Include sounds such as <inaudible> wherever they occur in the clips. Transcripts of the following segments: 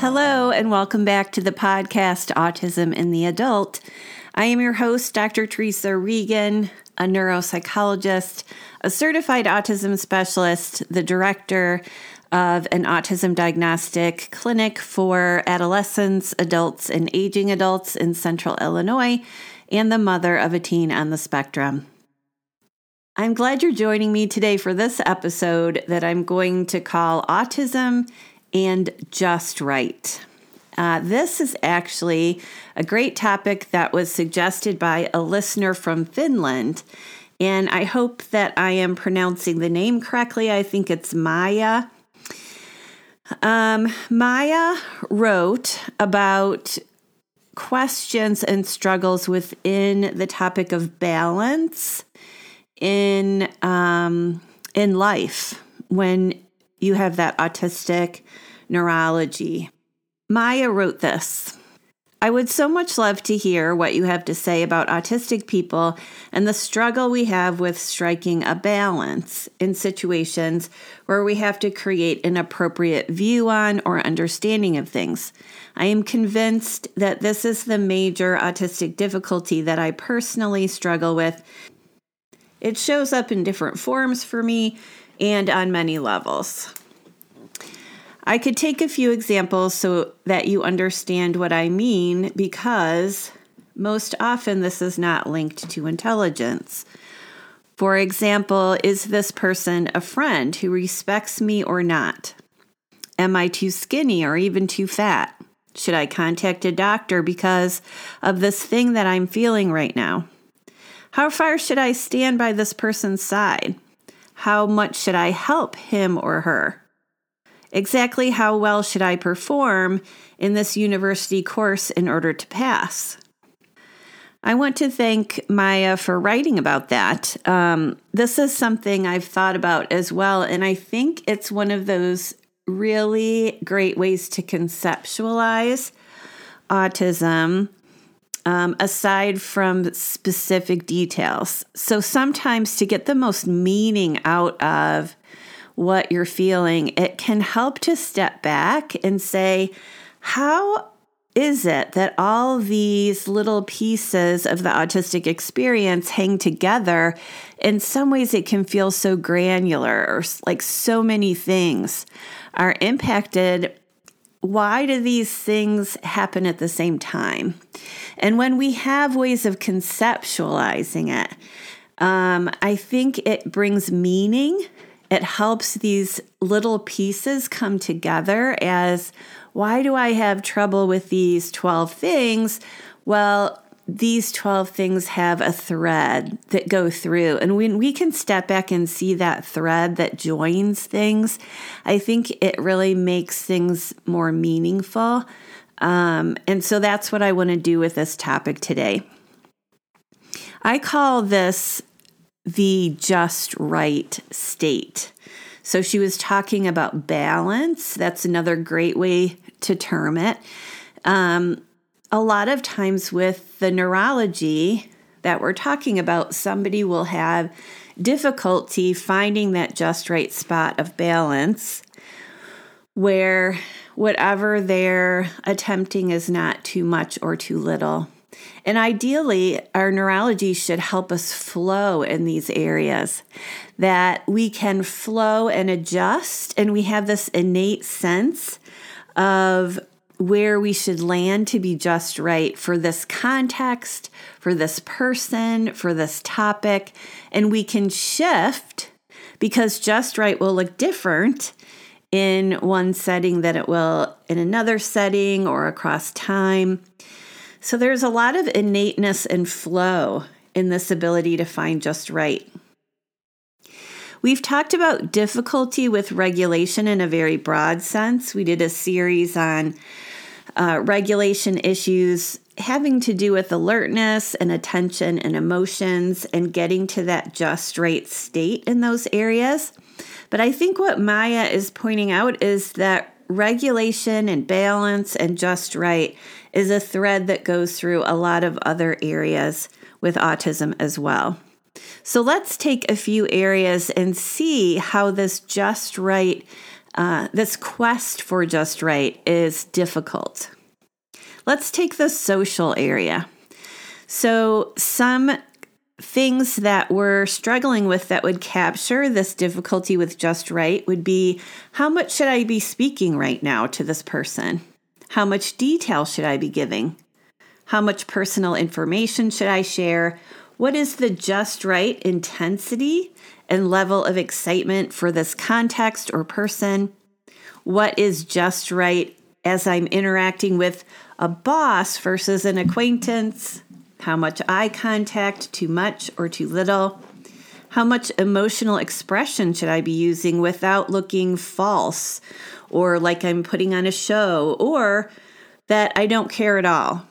Hello, and welcome back to the podcast Autism in the Adult. I am your host, Dr. Teresa Regan, a neuropsychologist, a certified autism specialist, the director of an autism diagnostic clinic for adolescents, adults, and aging adults in central Illinois, and the mother of a teen on the spectrum. I'm glad you're joining me today for this episode that I'm going to call Autism and Just Right. Uh, this is actually a great topic that was suggested by a listener from Finland. And I hope that I am pronouncing the name correctly. I think it's Maya. Um, Maya wrote about questions and struggles within the topic of balance in um, in life when you have that autistic neurology. Maya wrote this. I would so much love to hear what you have to say about autistic people and the struggle we have with striking a balance in situations where we have to create an appropriate view on or understanding of things. I am convinced that this is the major autistic difficulty that I personally struggle with. It shows up in different forms for me and on many levels. I could take a few examples so that you understand what I mean because most often this is not linked to intelligence. For example, is this person a friend who respects me or not? Am I too skinny or even too fat? Should I contact a doctor because of this thing that I'm feeling right now? How far should I stand by this person's side? How much should I help him or her? Exactly how well should I perform in this university course in order to pass? I want to thank Maya for writing about that. Um, this is something I've thought about as well, and I think it's one of those really great ways to conceptualize autism um, aside from specific details. So sometimes to get the most meaning out of what you're feeling, it can help to step back and say, how is it that all these little pieces of the autistic experience hang together? In some ways, it can feel so granular or like so many things are impacted. Why do these things happen at the same time? And when we have ways of conceptualizing it, um, I think it brings meaning it helps these little pieces come together as why do I have trouble with these 12 things? Well, these 12 things have a thread that go through and when we can step back and see that thread that joins things i think it really makes things more meaningful um, and so that's what i want to do with this topic today i call this the just right state. So she was talking about balance. That's another great way to term it. Um, a lot of times with the neurology that we're talking about, somebody will have difficulty finding that just right spot of balance where whatever they're attempting is not too much or too little. And ideally, our neurology should help us flow in these areas, that we can flow and adjust, and we have this innate sense of where we should land to be just right for this context, for this person, for this topic. And we can shift because just right will look different in one setting than it will in another setting or across time. So there's a lot of innateness and flow in this ability to find just right. We've talked about difficulty with regulation in a very broad sense. We did a series on uh, regulation issues having to do with alertness and attention and emotions and getting to that just right state in those areas. But I think what Maya is pointing out is that regulation and balance and just right is a thread that goes through a lot of other areas with autism as well. So let's take a few areas and see how this just right uh, this quest for just right is difficult. Let's take the social area. So, some things that we're struggling with that would capture this difficulty with just right would be how much should I be speaking right now to this person? How much detail should I be giving? How much personal information should I share? What is the just right intensity and level of excitement for this context or person? What is just right as I'm interacting with a boss versus an acquaintance? How much eye contact, too much or too little? How much emotional expression should I be using without looking false or like I'm putting on a show or that I don't care at all?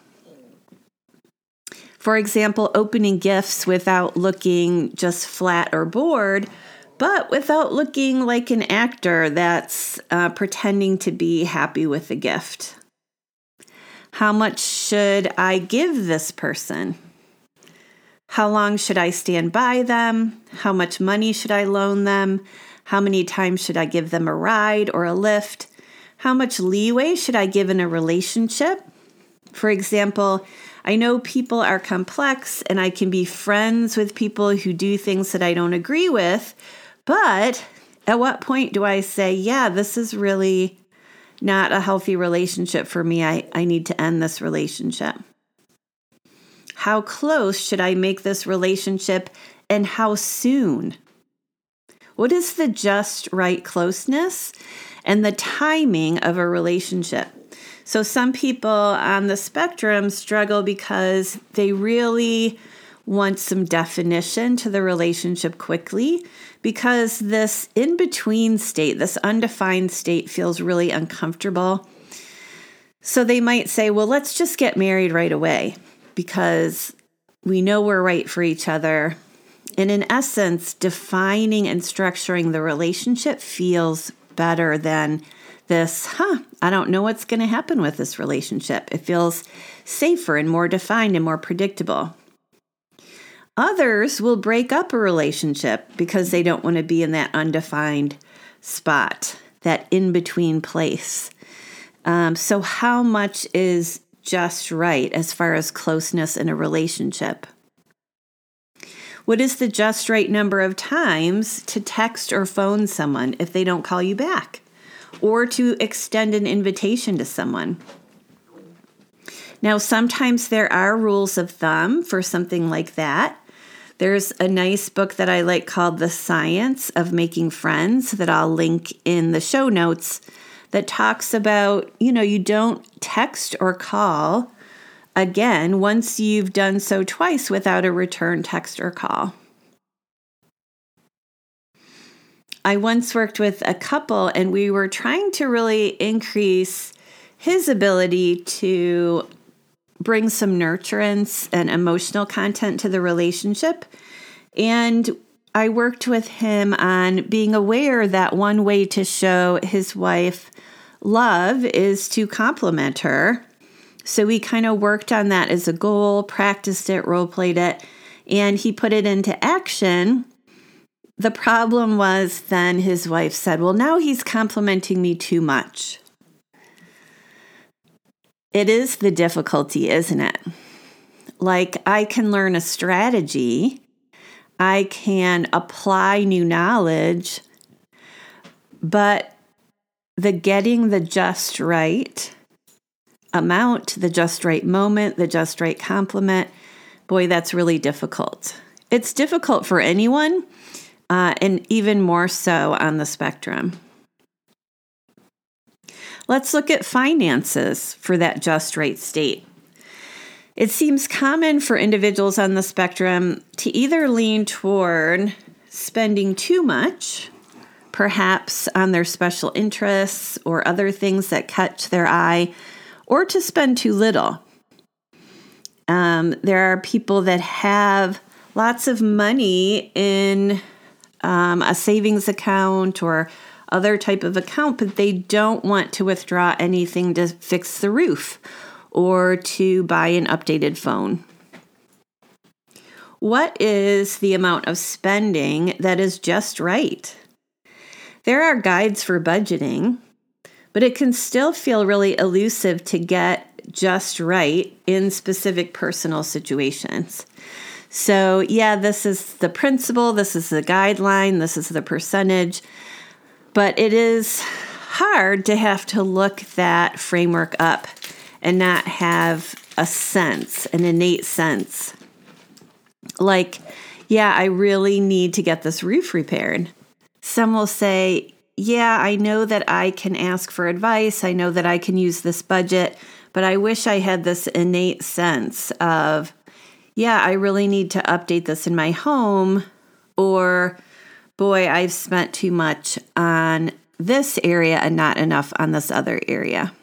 For example, opening gifts without looking just flat or bored, but without looking like an actor that's uh, pretending to be happy with the gift. How much should I give this person? How long should I stand by them? How much money should I loan them? How many times should I give them a ride or a lift? How much leeway should I give in a relationship? For example, I know people are complex and I can be friends with people who do things that I don't agree with, but at what point do I say, yeah, this is really not a healthy relationship for me. I, I need to end this relationship. How close should I make this relationship and how soon? What is the just right closeness and the timing of a relationship? So, some people on the spectrum struggle because they really want some definition to the relationship quickly because this in between state, this undefined state, feels really uncomfortable. So they might say, well, let's just get married right away because we know we're right for each other. And in essence, defining and structuring the relationship feels better than this, huh, I don't know what's going to happen with this relationship. It feels safer and more defined and more predictable. Others will break up a relationship because they don't want to be in that undefined spot, that in between place. Um, so, how much is just right as far as closeness in a relationship? What is the just right number of times to text or phone someone if they don't call you back? Or to extend an invitation to someone? Now, sometimes there are rules of thumb for something like that. There's a nice book that I like called The Science of Making Friends that I'll link in the show notes that talks about, you know, you don't text or call again once you've done so twice without a return text or call. I once worked with a couple and we were trying to really increase his ability to bring some nurturance and emotional content to the relationship. And I worked with him on being aware that one way to show his wife love is to compliment her. So we kind of worked on that as a goal, practiced it, role played it, and he put it into action. The problem was then his wife said, Well, now he's complimenting me too much. It is the difficulty, isn't it? Like, I can learn a strategy, I can apply new knowledge, but the getting the just right amount, the just right moment, the just right compliment, boy, that's really difficult. It's difficult for anyone, uh, and even more so on the spectrum. Let's look at finances for that just right state. It seems common for individuals on the spectrum to either lean toward spending too much, perhaps on their special interests or other things that catch their eye, or to spend too little. Um, there are people that have lots of money in um, a savings account or other type of account, but they don't want to withdraw anything to fix the roof or to buy an updated phone. What is the amount of spending that is just right? There are guides for budgeting, but it can still feel really elusive to get just right in specific personal situations. So, yeah, this is the principle, this is the guideline, this is the percentage, but it is hard to have to look that framework up and not have a sense, an innate sense. Like, yeah, I really need to get this roof repaired. Some will say, yeah, I know that I can ask for advice. I know that I can use this budget, but I wish I had this innate sense of, yeah, I really need to update this in my home, or boy, I've spent too much on this area and not enough on this other area.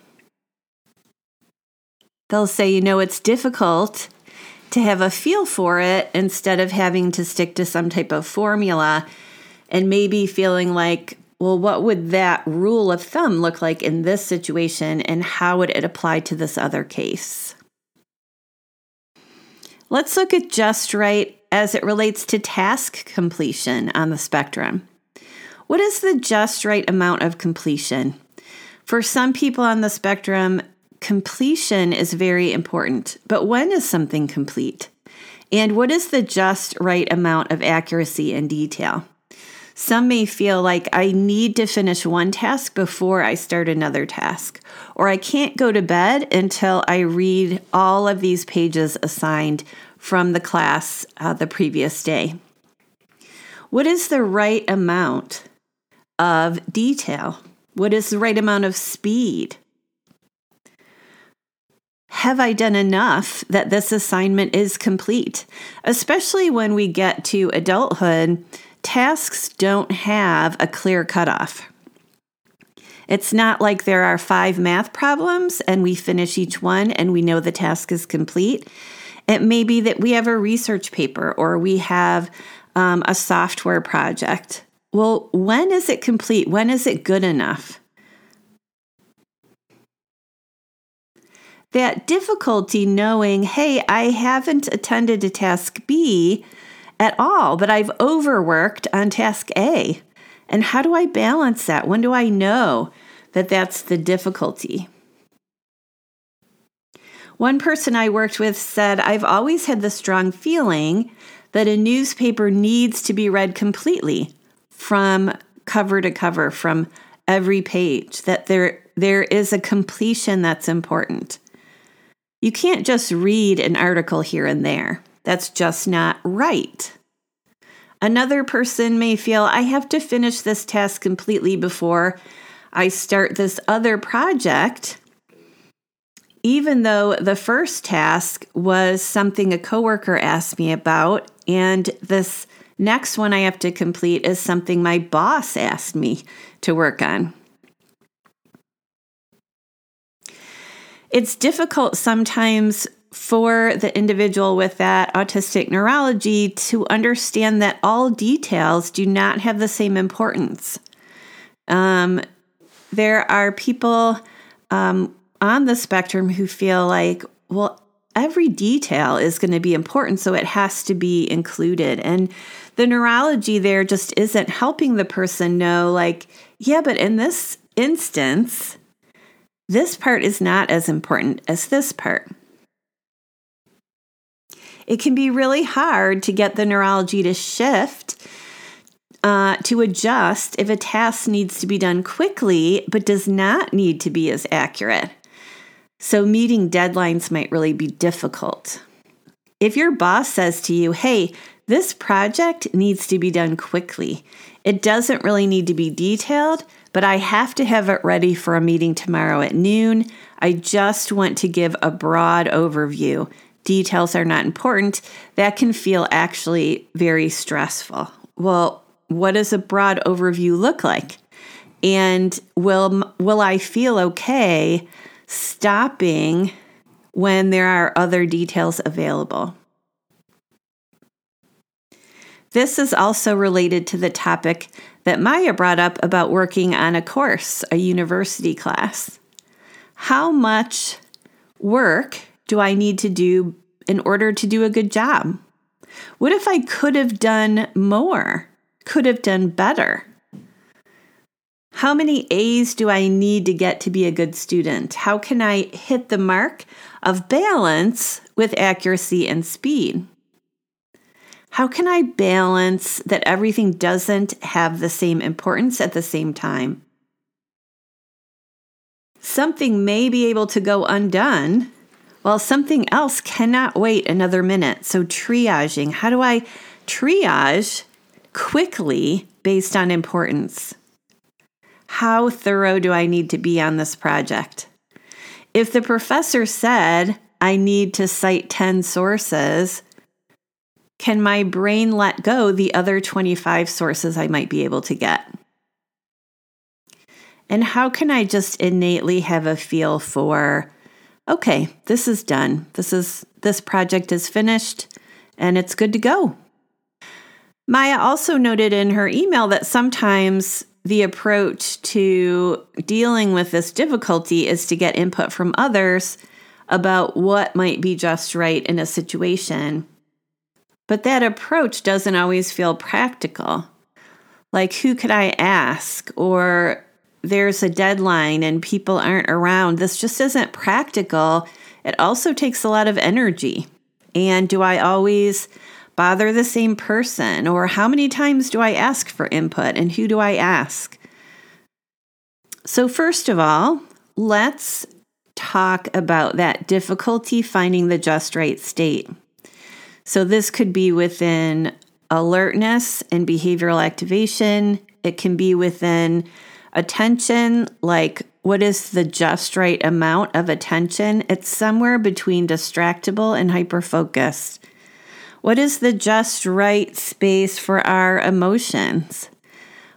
They'll say, you know, it's difficult to have a feel for it instead of having to stick to some type of formula and maybe feeling like, well, what would that rule of thumb look like in this situation and how would it apply to this other case? Let's look at just right as it relates to task completion on the spectrum. What is the just right amount of completion? For some people on the spectrum, completion is very important, but when is something complete? And what is the just right amount of accuracy and detail? Some may feel like I need to finish one task before I start another task, or I can't go to bed until I read all of these pages assigned from the class uh, the previous day. What is the right amount of detail? What is the right amount of speed? Have I done enough that this assignment is complete? Especially when we get to adulthood tasks don't have a clear cutoff. It's not like there are five math problems and we finish each one and we know the task is complete. It may be that we have a research paper or we have um, a software project. Well, when is it complete? When is it good enough? That difficulty knowing, hey, I haven't attended to task B at all, but I've overworked on task A. And how do I balance that? When do I know that that's the difficulty? One person I worked with said, I've always had the strong feeling that a newspaper needs to be read completely from cover to cover, from every page, that there, there is a completion that's important. You can't just read an article here and there. That's just not right. Another person may feel I have to finish this task completely before I start this other project, even though the first task was something a coworker asked me about, and this next one I have to complete is something my boss asked me to work on. It's difficult sometimes for the individual with that autistic neurology to understand that all details do not have the same importance. Um, there are people um, on the spectrum who feel like, well, every detail is going to be important, so it has to be included. And the neurology there just isn't helping the person know, like, yeah, but in this instance, this part is not as important as this part it can be really hard to get the neurology to shift, uh, to adjust if a task needs to be done quickly but does not need to be as accurate. So, meeting deadlines might really be difficult. If your boss says to you, hey, this project needs to be done quickly, it doesn't really need to be detailed, but I have to have it ready for a meeting tomorrow at noon. I just want to give a broad overview details are not important, that can feel actually very stressful. Well, what does a broad overview look like? And will will I feel okay stopping when there are other details available? This is also related to the topic that Maya brought up about working on a course, a university class. How much work do I need to do in order to do a good job? What if I could have done more, could have done better? How many A's do I need to get to be a good student? How can I hit the mark of balance with accuracy and speed? How can I balance that everything doesn't have the same importance at the same time? Something may be able to go undone while something else cannot wait another minute. So, triaging how do I triage quickly based on importance? How thorough do I need to be on this project? If the professor said I need to cite 10 sources, can my brain let go the other 25 sources I might be able to get? And how can I just innately have a feel for, okay, this is done. This is this project is finished and it's good to go. Maya also noted in her email that sometimes the approach to dealing with this difficulty is to get input from others about what might be just right in a situation. But that approach doesn't always feel practical. Like, who could I ask? Or there's a deadline and people aren't around. This just isn't practical. It also takes a lot of energy. And do I always bother the same person? Or how many times do I ask for input and who do I ask? So, first of all, let's talk about that difficulty finding the just right state. So, this could be within alertness and behavioral activation, it can be within attention, like what is the just right amount of attention? It's somewhere between distractible and hyper focused. What is the just right space for our emotions?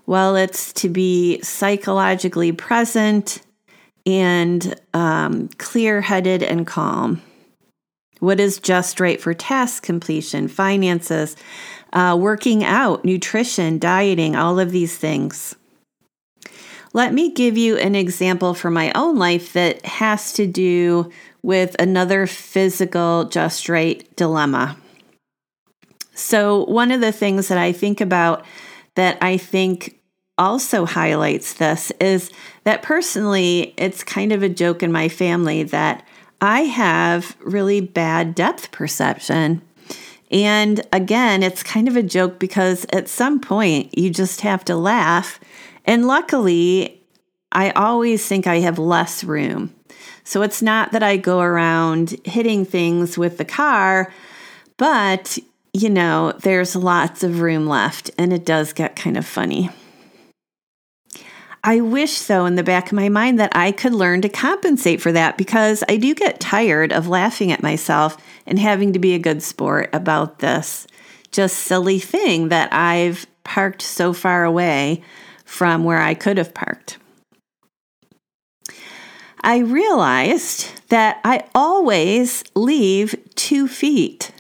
Well, it's to be psychologically present and um, clear headed and calm. What is just right for task completion, finances, uh, working out, nutrition, dieting, all of these things? Let me give you an example from my own life that has to do with another physical just right dilemma. So, one of the things that I think about that I think also highlights this is that personally, it's kind of a joke in my family that I have really bad depth perception. And again, it's kind of a joke because at some point you just have to laugh. And luckily, I always think I have less room. So it's not that I go around hitting things with the car, but you know, there's lots of room left and it does get kind of funny. I wish, though, in the back of my mind that I could learn to compensate for that because I do get tired of laughing at myself and having to be a good sport about this just silly thing that I've parked so far away from where I could have parked. I realized that I always leave two feet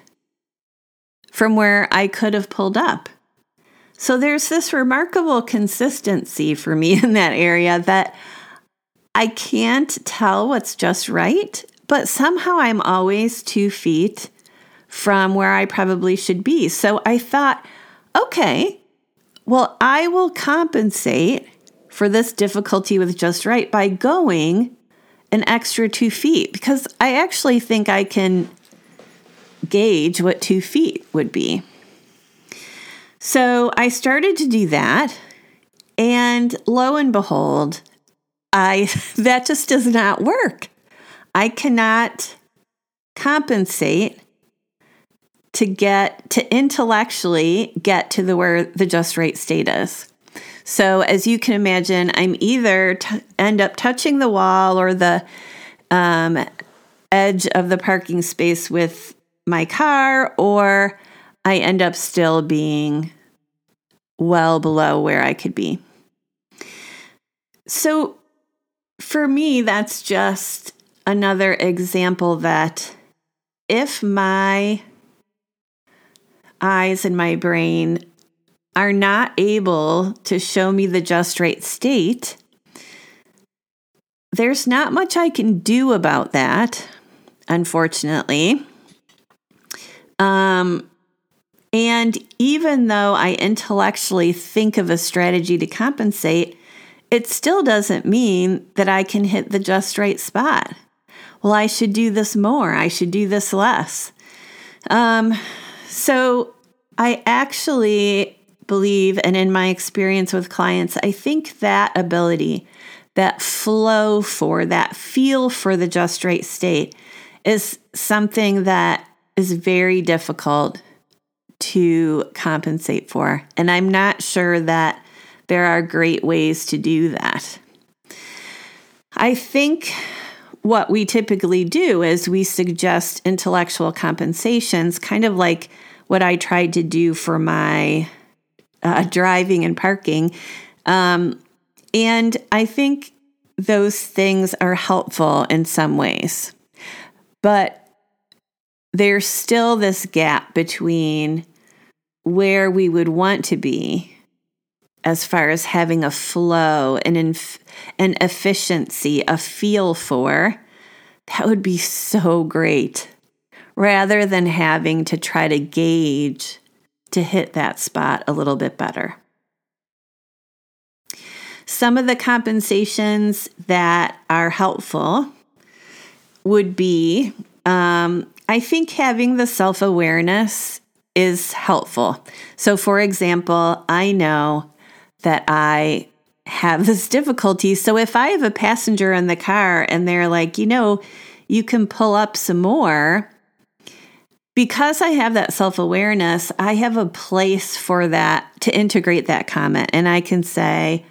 from where I could have pulled up. So there's this remarkable consistency for me <laughs> in that area that I can't tell what's just right, but somehow I'm always two feet from where I probably should be. So I thought, okay, well, I will compensate for this difficulty with just right by going an extra two feet because I actually think I can gauge what two feet would be. So I started to do that, and lo and behold, I <laughs> that just does not work. I cannot compensate to get to intellectually get to the where the just right state is. So as you can imagine, I'm either t- end up touching the wall or the um, edge of the parking space with my car, or I end up still being well below where I could be. So for me, that's just another example that if my eyes and my brain are not able to show me the just right state, there's not much I can do about that, unfortunately. Um, and even though I intellectually think of a strategy to compensate, it still doesn't mean that I can hit the just right spot. Well, I should do this more. I should do this less. Um, so I actually believe, and in my experience with clients, I think that ability, that flow for, that feel for the just right state is something that is very difficult to compensate for. And I'm not sure that there are great ways to do that. I think what we typically do is we suggest intellectual compensations, kind of like what I tried to do for my uh, driving and parking. Um, and I think those things are helpful in some ways. But there's still this gap between where we would want to be as far as having a flow and inf- an efficiency, a feel for, that would be so great. Rather than having to try to gauge to hit that spot a little bit better. Some of the compensations that are helpful would be um, I think having the self awareness is helpful. So, for example, I know that I have <laughs> this difficulty. So, if I have a passenger in the car and they're like, you know, you can pull up some more, because I have that self awareness, I have a place for that to integrate that comment. And I can say,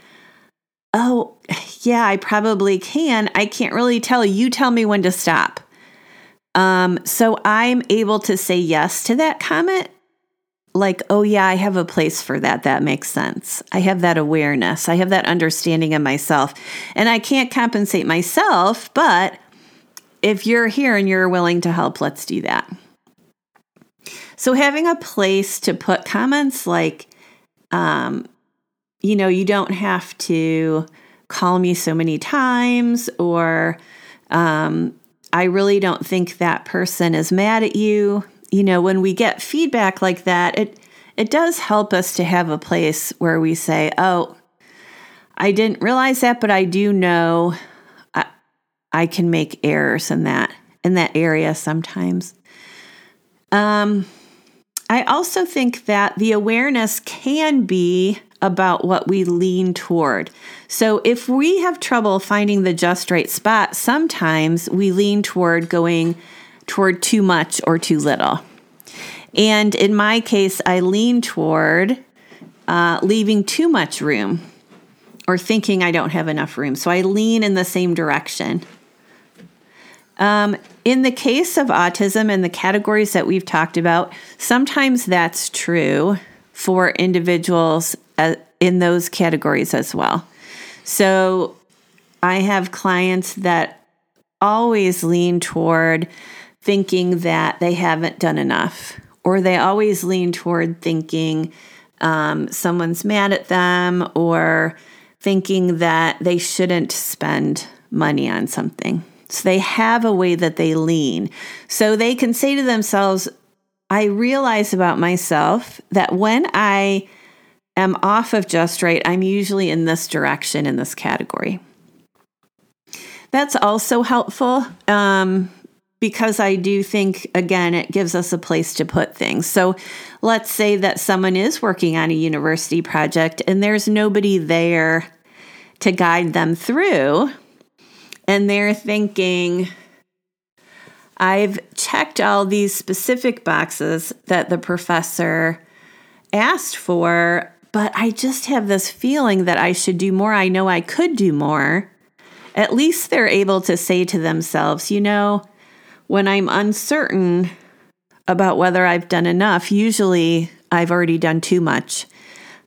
oh, yeah, I probably can. I can't really tell. You tell me when to stop. Um, so I'm able to say yes to that comment. Like, oh, yeah, I have a place for that. That makes sense. I have that awareness. I have that understanding of myself. And I can't compensate myself, but if you're here and you're willing to help, let's do that. So, having a place to put comments like, um, you know, you don't have to call me so many times, or um, I really don't think that person is mad at you. You know, when we get feedback like that, it it does help us to have a place where we say, "Oh, I didn't realize that, but I do know I, I can make errors in that in that area sometimes." Um, I also think that the awareness can be about what we lean toward. So if we have trouble finding the just right spot, sometimes we lean toward going toward too much or too little. And in my case, I lean toward uh, leaving too much room or thinking I don't have enough room. So I lean in the same direction. Um, in the case of autism and the categories that we've talked about, sometimes that's true for individuals uh, in those categories as well. So I have clients that always lean toward thinking that they haven't done enough, or they always lean toward thinking um, someone's mad at them, or thinking that they shouldn't spend money on something. So they have a way that they lean. So they can say to themselves, I realize about myself that when I am off of just right, I'm usually in this direction in this category. That's also helpful um, because I do think, again, it gives us a place to put things. So let's say that someone is working on a university project and there's nobody there to guide them through and they're thinking, I've checked all these specific boxes that the professor asked for, but I just have this feeling that I should do more. I know I could do more. At least they're able to say to themselves, you know, when I'm uncertain about whether I've done enough, usually I've already done too much.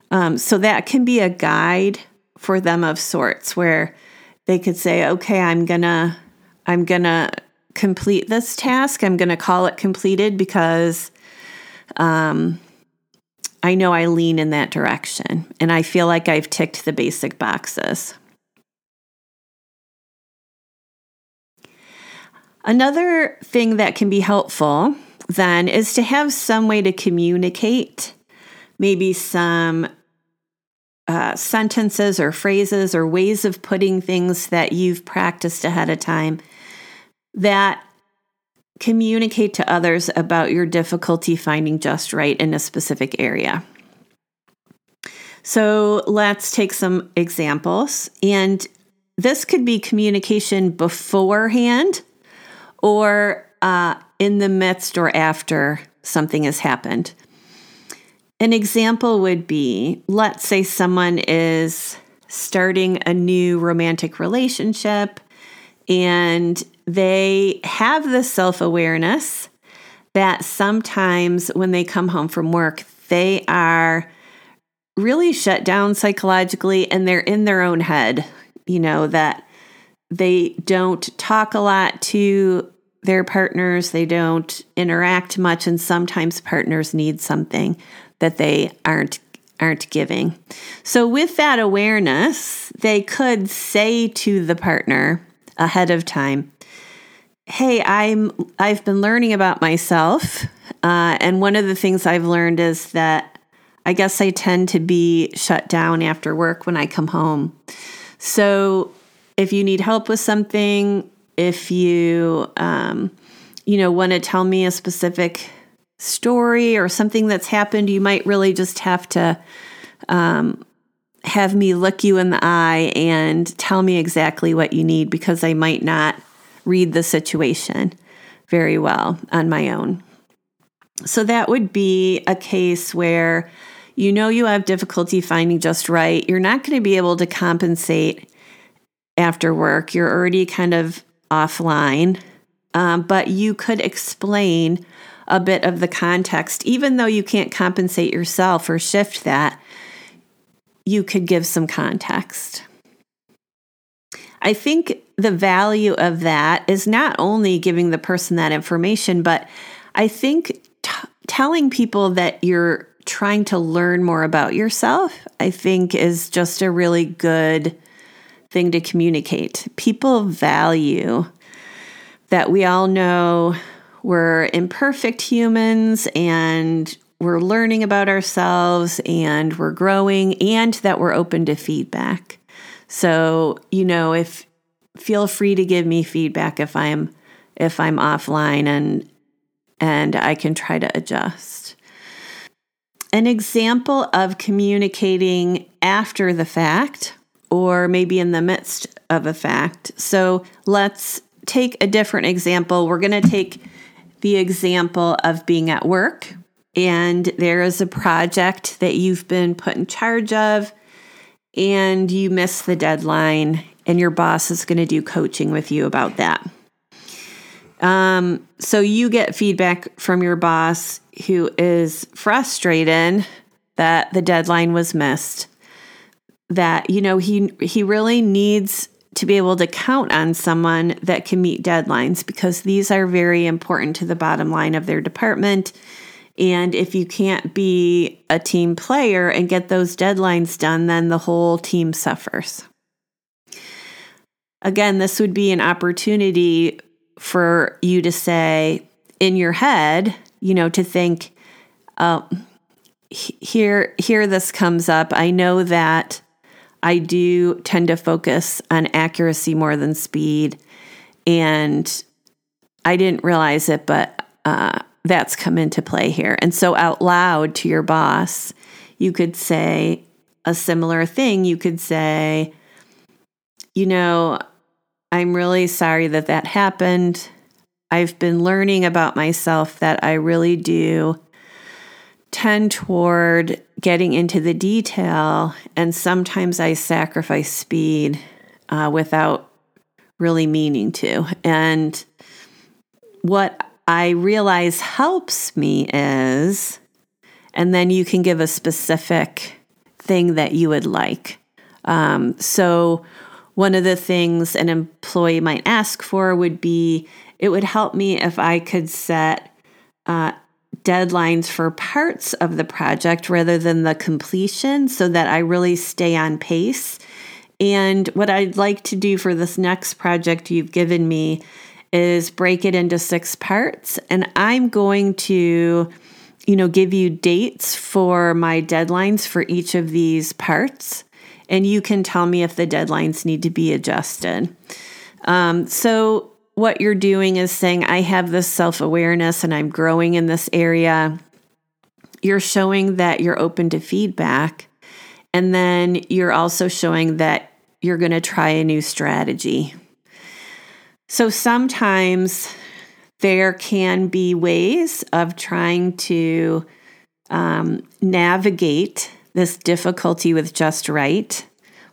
Um, so that can be a guide for them of sorts where they could say, okay, I'm gonna, I'm gonna complete this task. I'm gonna call it completed because um, I know I lean in that direction and I feel like I've ticked the basic boxes. Another thing that can be helpful then is to have some way to communicate, maybe some uh, sentences or phrases or ways of putting things that you've practiced ahead of time that communicate to others about your difficulty finding just right in a specific area. So let's take some examples. And this could be communication beforehand or uh, in the midst or after something has happened. An example would be let's say someone is starting a new romantic relationship and they have this self awareness that sometimes when they come home from work, they are really shut down psychologically and they're in their own head. You know, that they don't talk a lot to their partners, they don't interact much, and sometimes partners need something that they aren't aren't giving. So with that awareness, they could say to the partner ahead of time, "Hey, I'm I've been learning about myself, uh, and one of the things I've learned is that I guess I tend to be shut down after work when I come home. So if you need help with something, if you um, you know want to tell me a specific story or something that's happened, you might really just have to um, have me look you in the eye and tell me exactly what you need because I might not read the situation very well on my own. So that would be a case where you know you have difficulty finding just right. You're not going to be able to compensate after work. You're already kind of offline, um, but you could explain a bit of the context, even though you can't compensate yourself or shift that, you could give some context. I think the value of that is not only giving the person that information, but I think t- telling people that you're trying to learn more about yourself, I think is just a really good thing to communicate. People value that we all know we're imperfect humans and we're learning about ourselves and we're growing and that we're open to feedback. So, you know, if feel free to give me feedback if I'm if I'm offline and and I can try to adjust. An example of communicating after the fact or maybe in the midst of a fact. So, let's take a different example. We're going to take the example of being at work and there is a project that you've been put in charge of and you miss the deadline and your boss is going to do coaching with you about that. Um, so you get feedback from your boss who is frustrated that the deadline was missed. That you know he he really needs to be able to count on someone that can meet deadlines because these are very important to the bottom line of their department. And if you can't be a team player and get those deadlines done, then the whole team suffers. Again, this would be an opportunity for you to say in your head, you know, to think, uh, here, here this comes up. I know that I do tend to focus on accuracy more than speed. And I didn't realize it, but uh, that's come into play here. And so, out loud to your boss, you could say a similar thing. You could say, you know, I'm really sorry that that happened. I've been learning about myself that I really do tend toward getting into the detail, and sometimes I sacrifice speed uh, without really meaning to. And what I realize helps me is, and then you can give a specific thing that you would like. Um, so, one of the things an employee might ask for would be it would help me if I could set uh, deadlines for parts of the project rather than the completion so that I really stay on pace. And what I'd like to do for this next project you've given me is break it into six parts. And I'm going to you know, give you dates for my deadlines for each of these parts, and you can tell me if the deadlines need to be adjusted. Um, so, what you're doing is saying, I have this self awareness and I'm growing in this area. You're showing that you're open to feedback. And then you're also showing that you're going to try a new strategy. So sometimes there can be ways of trying to um, navigate this difficulty with just right.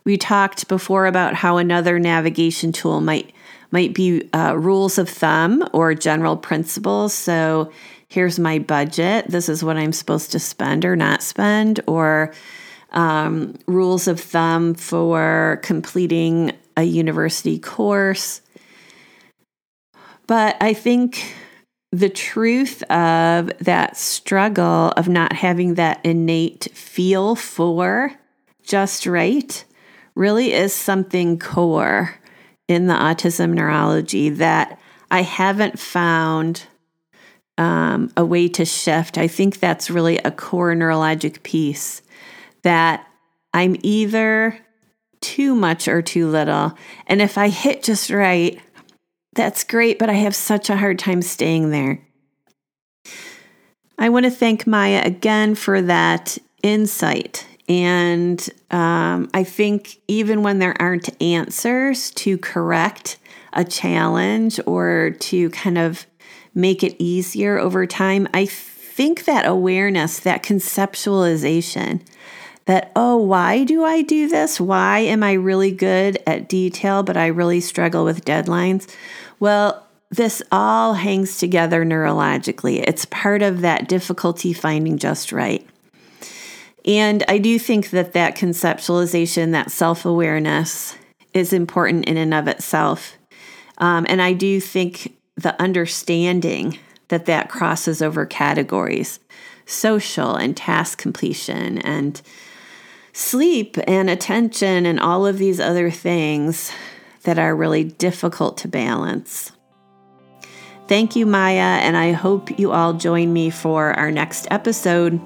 We talked before about how another navigation tool might might be uh, rules of thumb or general principles. So here's my budget. This is what I'm supposed to spend or not spend, or um, rules of thumb for completing a university course. But I think the truth of that struggle of not having that innate feel for just right really is something core in the autism neurology that I haven't found um, a way to shift. I think that's really a core neurologic piece that I'm either too much or too little. And if I hit just right, that's great, but I have such a hard time staying there. I want to thank Maya again for that insight. And um, I think even when there aren't answers to correct a challenge or to kind of make it easier over time, I think that awareness, that conceptualization, that, oh, why do I do this? Why am I really good at detail, but I really struggle with deadlines? Well, this all hangs together neurologically. It's part of that difficulty finding just right. And I do think that that conceptualization, that self awareness, is important in and of itself. Um, and I do think the understanding that that crosses over categories social and task completion and sleep and attention and all of these other things that are really difficult to balance. Thank you, Maya, and I hope you all join me for our next episode.